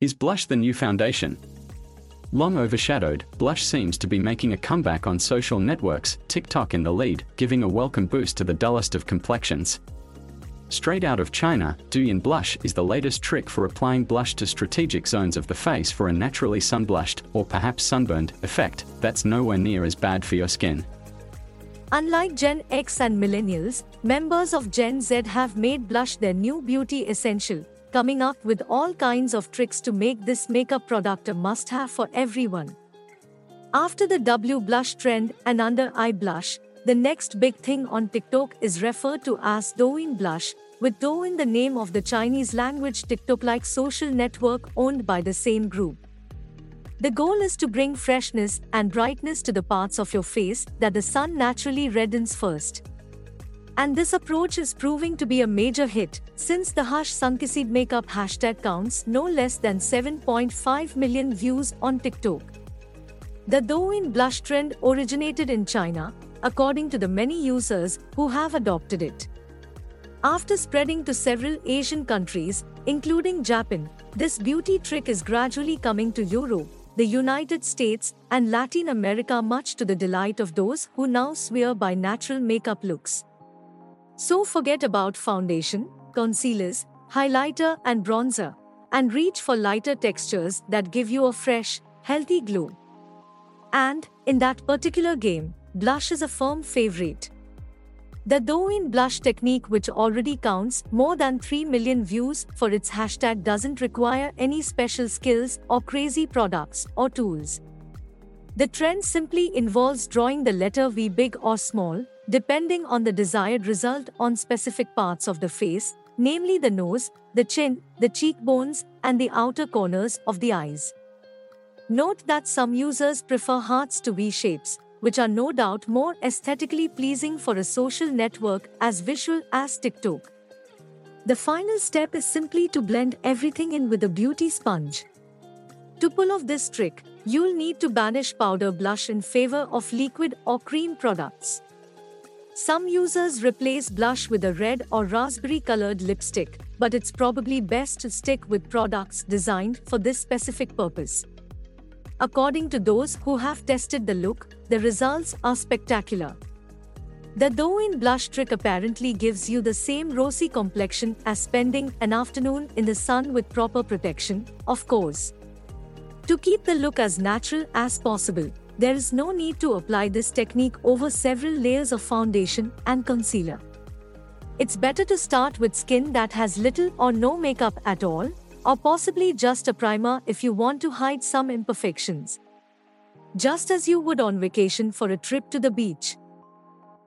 Is blush the new foundation? Long overshadowed, blush seems to be making a comeback on social networks, TikTok in the lead, giving a welcome boost to the dullest of complexions. Straight out of China, Douyin blush is the latest trick for applying blush to strategic zones of the face for a naturally sunblushed, or perhaps sunburned, effect that's nowhere near as bad for your skin. Unlike Gen X and Millennials, members of Gen Z have made blush their new beauty essential, coming up with all kinds of tricks to make this makeup product a must have for everyone. After the W blush trend and under eye blush, the next big thing on TikTok is referred to as Douyin blush, with Douyin the name of the Chinese language TikTok like social network owned by the same group. The goal is to bring freshness and brightness to the parts of your face that the sun naturally reddens first. And this approach is proving to be a major hit, since the Hush Sunkissed Makeup hashtag counts no less than 7.5 million views on TikTok. The Douyin blush trend originated in China, according to the many users who have adopted it. After spreading to several Asian countries, including Japan, this beauty trick is gradually coming to Europe, the United States, and Latin America, much to the delight of those who now swear by natural makeup looks. So forget about foundation, concealers, highlighter, and bronzer, and reach for lighter textures that give you a fresh, healthy glow. And, in that particular game, blush is a firm favorite. The Douyin blush technique, which already counts more than 3 million views for its hashtag, doesn't require any special skills or crazy products or tools. The trend simply involves drawing the letter V big or small, depending on the desired result on specific parts of the face, namely the nose, the chin, the cheekbones, and the outer corners of the eyes. Note that some users prefer hearts to V shapes, which are no doubt more aesthetically pleasing for a social network as visual as TikTok. The final step is simply to blend everything in with a beauty sponge. To pull off this trick, you'll need to banish powder blush in favor of liquid or cream products. Some users replace blush with a red or raspberry colored lipstick, but it's probably best to stick with products designed for this specific purpose. According to those who have tested the look, the results are spectacular. The Douyin blush trick apparently gives you the same rosy complexion as spending an afternoon in the sun with proper protection, of course. To keep the look as natural as possible, there is no need to apply this technique over several layers of foundation and concealer. It's better to start with skin that has little or no makeup at all, or possibly just a primer if you want to hide some imperfections. Just as you would on vacation for a trip to the beach.